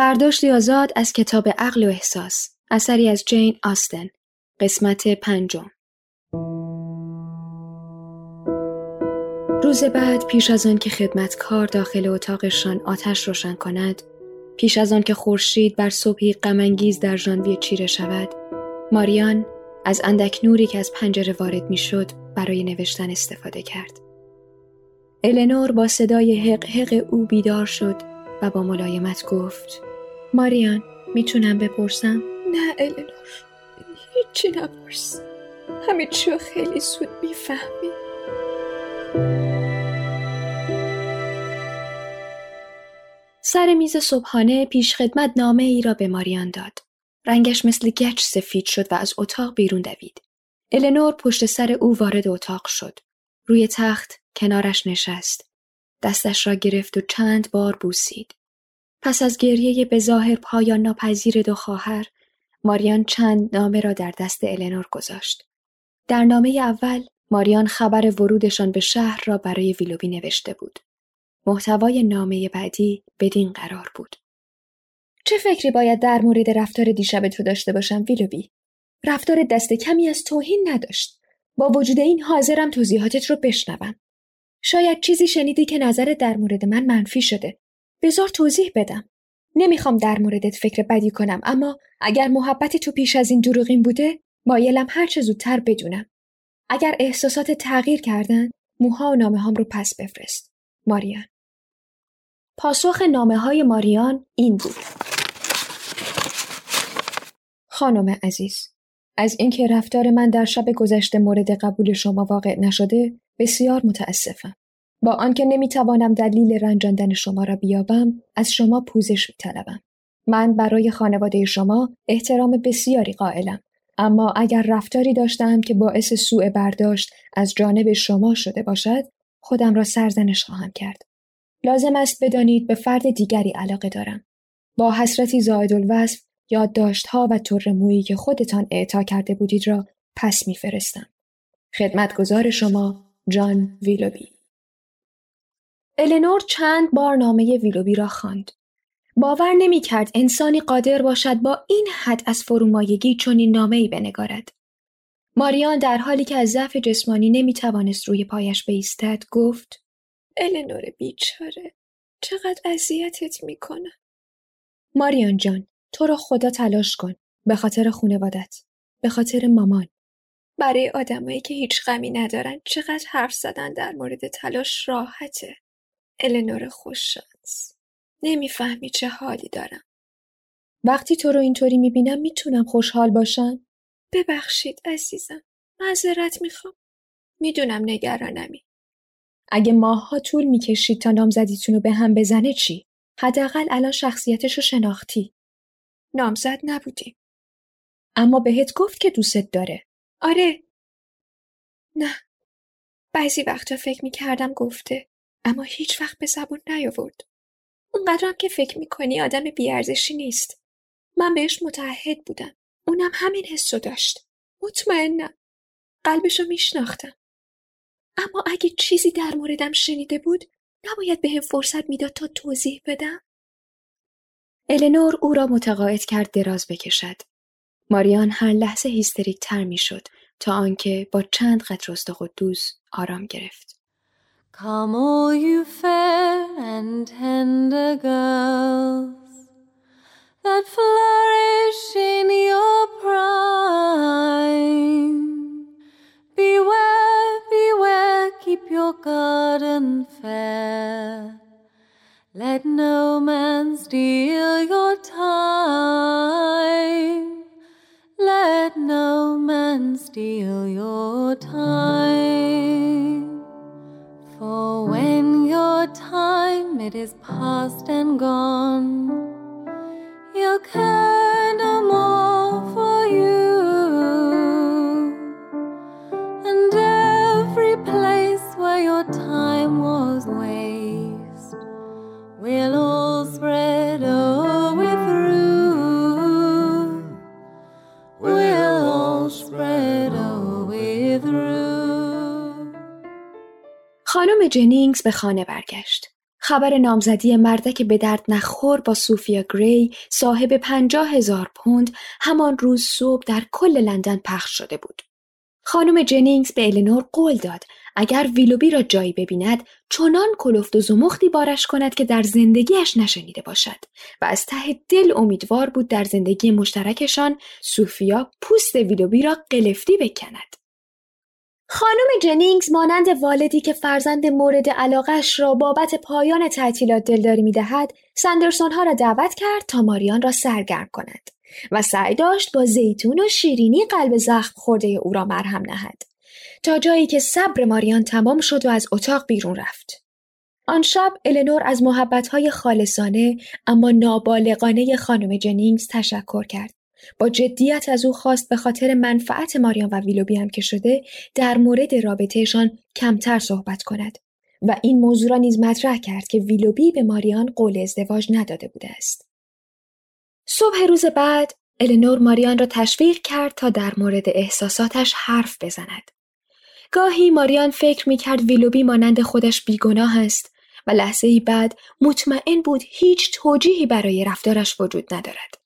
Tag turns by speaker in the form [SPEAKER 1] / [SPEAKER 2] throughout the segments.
[SPEAKER 1] برداشتی آزاد از کتاب عقل و احساس اثری از جین آستن. قسمت پنجم. روز بعد پیش از آن که خدمتکار داخل اتاقشان آتش روشن کند پیش از آن که خورشید بر صبحی غمانگیز در ژانویه چیره شود ماریان از اندک نوری که از پنجره وارد می‌شد برای نوشتن استفاده کرد. النور با صدای حق حق او بیدار شد و با ملایمت گفت ماریان می‌تونم بپرسم؟
[SPEAKER 2] نه النور هیچی نپرس همه چی خیلی زود می‌فهمی
[SPEAKER 1] سر میز صبحانه پیش خدمت نامه ای را به ماریان داد. رنگش مثل گچ سفید شد و از اتاق بیرون دوید. النور پشت سر او وارد اتاق شد. روی تخت کنارش نشست. دستش را گرفت و چند بار بوسید. پس از گریه به ظاهر پایان ناپذیر دو خواهر ماریان چند نامه را در دست النور گذاشت. در نامه اول ماریان خبر ورودشان به شهر را برای ویلوبی نوشته بود. محتوای نامه بعدی بدین قرار بود. چه فکری باید در مورد رفتار دیشب تو داشته باشم ویلوبی؟ رفتار دست کمی از توهین نداشت. با وجود این حاضرم توضیحاتت رو بشنوم. شاید چیزی شنیدی که نظرت در مورد من منفی شده. بزار توضیح بدم. نمی‌خوام در موردت فکر بدی کنم اما اگر محبت تو پیش از این دروغین بوده مایلم هر چه زودتر بدونم. اگر احساسات تغییر کردن موها و نامه هام رو پس بفرست. ماریان پاسخ نامه های ماریان این بود. خانم عزیز از اینکه رفتار من در شب گذشته مورد قبول شما واقع نشده بسیار متاسفم. با آنکه نمی‌توانم دلیل رنجاندن شما را بیابم از شما پوزش میطلبم. من برای خانواده شما احترام بسیاری قائلم. اما اگر رفتاری داشتم که باعث سوء برداشت از جانب شما شده باشد خودم را سرزنش خواهم کرد. لازم است بدانید به فرد دیگری علاقه دارم. با حسرتی زائد الوصف یادداشتها و طور مویی که خودتان اعطا کرده بودید را پس میفرستم. خدمتگزار شما جان ویلوبی. النور چند بار نامه ویلوبی را خواند. باور نمی کرد انسانی قادر باشد با این حد از فرومایگی چنین نامه ای بنگارد. ماریان در حالی که از ضعف جسمانی نمی توانست روی پایش بیستد گفت
[SPEAKER 2] النور بیچاره چقدر اذیتت می‌کنه
[SPEAKER 1] ماریان جان تو را خدا تلاش کن به خاطر خونوادت به خاطر مامان
[SPEAKER 2] برای آدمایی که هیچ غمی ندارن چقدر حرف زدن در مورد تلاش راحته النور خوششانس نمی‌فهمی چه حالی دارم.
[SPEAKER 1] وقتی تو رو اینطوری می‌بینم می‌تونم خوشحال باشم؟
[SPEAKER 2] ببخشید عزیزم معذرت می‌خوام. می‌دونم نگرانمی.
[SPEAKER 1] اگه ماهها طول می‌کشید تا نامزدیتون رو به هم بزنه چی؟ حداقل الان شخصیتش رو شناختی.
[SPEAKER 2] نامزد نبودیم
[SPEAKER 1] اما بهت گفت که دوستت داره.
[SPEAKER 2] آره. نه. بعضی وقتا فکر می‌کردم گفته. اما هیچ وقت به زبون نیاورد. اونقدرم که فکر می‌کنی آدم بیارزشی نیست. من بهش متعهد بودم. اونم همین حسو داشت. مطمئنم. قلبشو میشناختم. اما اگه چیزی در موردم شنیده بود نباید به هم فرصت می‌داد تا توضیح بدم؟
[SPEAKER 1] النور او را متقاعد کرد دراز بکشد. ماریان هر لحظه هیستریک تر می شد تا آنکه با چند قطر قدوس آرام گرفت.
[SPEAKER 3] Come, all you fair and tender girls that flourish in your prime. Beware, beware, keep your garden fair. Let no man steal
[SPEAKER 1] جنینگز به خانه برگشت. خبر نامزدی مردک به درد نخور با سوفیا گری صاحب پنجاه هزار پوند همان روز صبح در کل لندن پخش شده بود. خانم جنینگز به الینور قول داد اگر ویلوبی را جایی ببیند چنان کلفت و زمختی بارش کند که در زندگیش نشنیده باشد و از ته دل امیدوار بود در زندگی مشترکشان سوفیا پوست ویلوبی را قلفتی بکند. خانم جنینگز مانند والدی که فرزند مورد علاقش را بابت پایان تعطیلات دلداری می‌دهد سندرسون ها را دعوت کرد تا ماریان را سرگرم کند و سعی داشت با زیتون و شیرینی قلب زخم خورده او را مرهم نهد. تا جایی که صبر ماریان تمام شد و از اتاق بیرون رفت. آن شب النور از محبتهای خالصانه اما نابالغانه خانم جنینگز تشکر کرد. با جدیت از او خواست به خاطر منفعت ماریان و ویلوبی هم که شده در مورد رابطهشان کمتر صحبت کند و این موضوع را نیز مطرح کرد که ویلوبی به ماریان قول ازدواج نداده بوده است. صبح روز بعد النور ماریان را تشویق کرد تا در مورد احساساتش حرف بزند. گاهی ماریان فکر می کرد ویلوبی مانند خودش بیگناه است و لحظه ای بعد مطمئن بود هیچ توجیهی برای رفتارش وجود ندارد.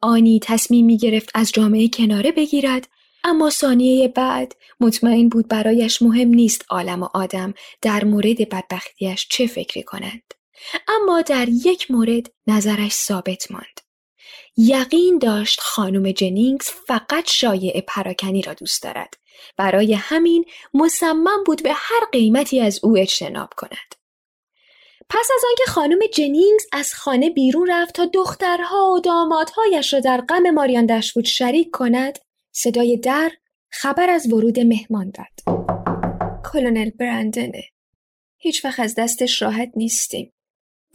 [SPEAKER 1] آنی تصمیم می گرفت از جامعه کناره بگیرد اما ثانیه بعد مطمئن بود برایش مهم نیست عالم و آدم در مورد بدبختیش چه فکری کنند. اما در یک مورد نظرش ثابت ماند. یقین داشت خانم جنینگز فقط شایع پراکنی را دوست دارد. برای همین مصمم بود به هر قیمتی از او اجتناب کند. پس از آنکه خانم جنینگز از خانه بیرون رفت تا دخترها و دامادهایش را در غم ماریان دشوود شریک کند صدای در خبر از ورود مهمان داد. کلونل برندنه. هیچ وقت از دستش راحت نیستیم.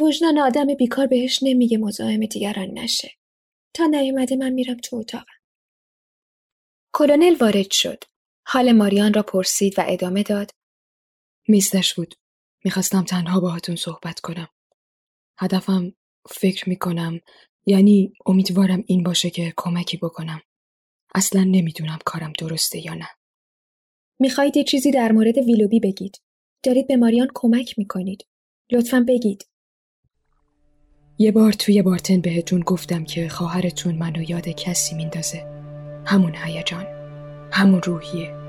[SPEAKER 1] وجدان آدم بیکار بهش نمیگه مزاحم دیگران نشه. تا نیومده من میرم تو اتاقم. کلونل وارد شد. حال ماریان را پرسید و ادامه داد.
[SPEAKER 4] میزدش بود. می‌خواستم تنها باهاتون صحبت کنم. هدفم فکر می‌کنم یعنی امیدوارم این باشه که کمکی بکنم. اصلا نمی‌دونم کارم درسته یا نه.
[SPEAKER 1] می‌خواید یه چیزی در مورد ویلوبی بگید. دارید به ماریان کمک می‌کنید. لطفا بگید.
[SPEAKER 4] یه بار توی بارتن بهتون گفتم که خواهرتون منو یاد کسی میندازه. همون هیجان. همون روحیه.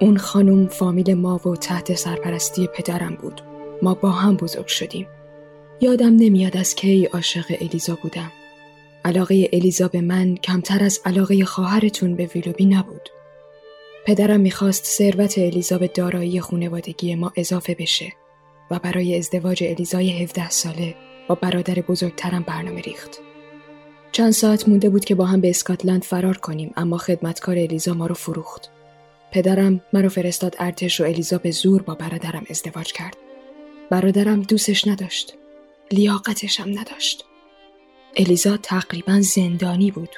[SPEAKER 4] اون خانم فامیل ما و تحت سرپرستی پدرم بود. ما با هم بزرگ شدیم. یادم نمیاد از کی عاشق الیزا بودم. علاقه الیزا به من کمتر از علاقه خواهرتون به ویلوبی نبود. پدرم می‌خواست ثروت الیزا به دارایی خونوادگی ما اضافه بشه و برای ازدواج الیزای 17 ساله با برادر بزرگترم برنامه ریخت. چند ساعت مونده بود که با هم به اسکاتلند فرار کنیم اما خدمتکار الیزا ما رو فروخت. پدرم مرا فرستاد ارتش و الیزا به زور با برادرم ازدواج کرد. برادرم دوستش نداشت. لیاقتش هم نداشت. الیزا تقریبا زندانی بود.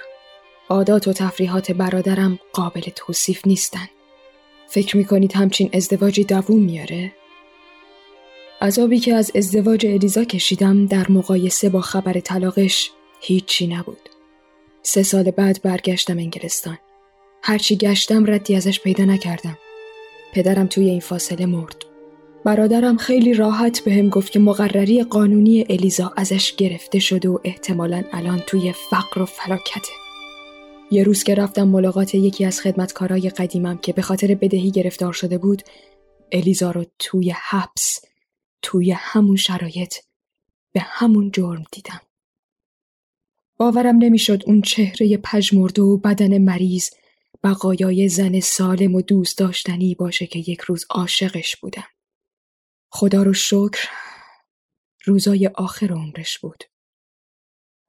[SPEAKER 4] عادات و تفریحات برادرم قابل توصیف نیستن. فکر می‌کنید همچین ازدواجی دووم میاره؟ عذابی که از ازدواج الیزا کشیدم در مقایسه با خبر طلاقش هیچی نبود. سه سال بعد برگشتم انگلستان. هرچی گشتم ردی ازش پیدا نکردم. پدرم توی این فاصله مرد. برادرم خیلی راحت به هم گفت که مقرری قانونی الیزا ازش گرفته شده و احتمالا الان توی فقر و فلاکته. یه روز که رفتم ملاقات یکی از خدمتکارای قدیمم که به خاطر بدهی گرفتار شده بود
[SPEAKER 1] الیزا رو توی حبس توی همون شرایط به همون جرم دیدم. باورم نمی‌شد اون چهره پژمرده و بدن مریض بقایای زن سالم و دوست داشتنی باشه که یک روز عاشقش بودم. خدا رو شکر روزای آخر عمرش بود.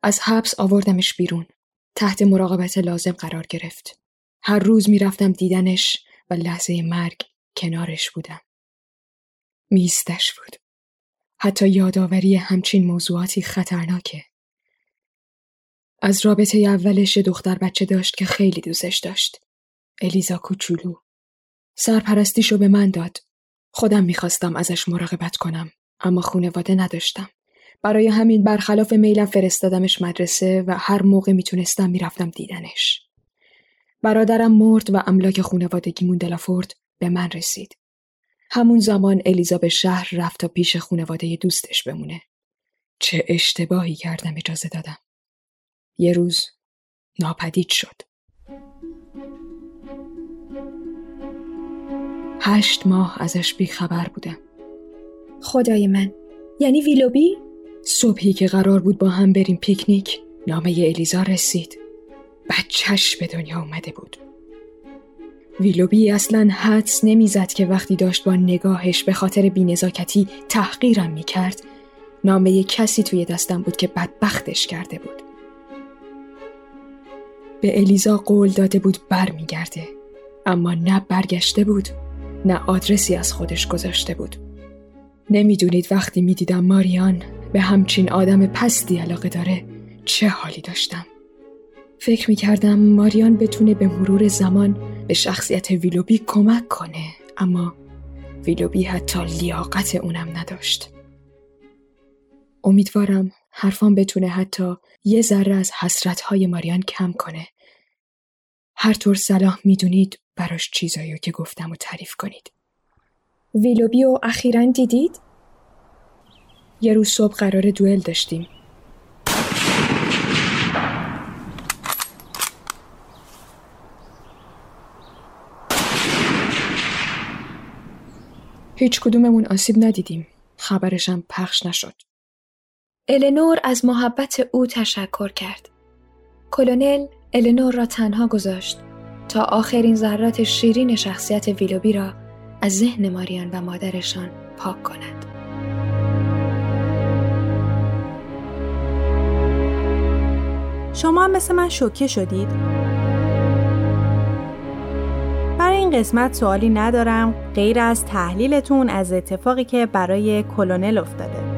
[SPEAKER 1] از حبس آوردمش بیرون. تحت مراقبت لازم قرار گرفت. هر روز می‌رفتم دیدنش و لحظه مرگ کنارش بودم. میستش بود. حتی یادآوری همچین موضوعاتی خطرناکه. از رابطه اولش دختر بچه داشت که خیلی دوستش داشت. الیزا کوچولو. سرپرستیشو به من داد. خودم می‌خواستم ازش مراقبت کنم اما خونواده نداشتم. برای همین برخلاف میلم فرستادمش مدرسه و هر موقع می‌تونستم می‌رفتم دیدنش. برادرم مرد و املاک خونوادگیمون دلافورد به من رسید. همون زمان الیزا به شهر رفت تا پیش خونواده دوستش بمونه. چه اشتباهی کردم اجازه دادم. یه روز ناپدید شد. هشت ماه ازش بیخبر بودم.
[SPEAKER 5] خدای من یعنی ویلوبی؟
[SPEAKER 1] صبحی که قرار بود با هم بریم پیکنیک نامه الیزا رسید. بچهش به دنیا اومده بود. ویلوبی اصلا حدس نمی‌زد که وقتی داشت با نگاهش به خاطر بینزاکتی تحقیرم می‌کرد نامه کسی توی دستم بود که بدبختش کرده بود. به الیزا قول داده بود برمیگرده اما نه برگشته بود نه آدرسی از خودش گذاشته بود. نمی‌دونید وقتی می‌دیدم ماریان به همچین آدم پستی علاقه داره چه حالی داشتم. فکر می‌کردم ماریان بتونه به مرور زمان به شخصیت ویلوبی کمک کنه اما ویلوبی حتی لیاقت اونم نداشت. امیدوارم حرفان بتونه حتی یه ذره از حسرتهای ماریان کم کنه. هر طور صلاح می‌دونید براش چیزایی که گفتم و تعریف کنید.
[SPEAKER 5] ویلوبی و اخیرا دیدید؟
[SPEAKER 1] یه روز صبح قرار دوئل داشتیم. هیچ کدوممون آسیب ندیدیم. خبرشم پخش نشد.
[SPEAKER 5] النور از محبت او تشکر کرد. کلونل النور را تنها گذاشت تا آخرین ذرات شیرین شخصیت ویلوبی را از ذهن ماریان و مادرشان پاک کند.
[SPEAKER 6] شما هم مثل من شوکه شدید؟ برای این قسمت سوالی ندارم غیر از تحلیلتون از اتفاقی که برای کلونل افتاده.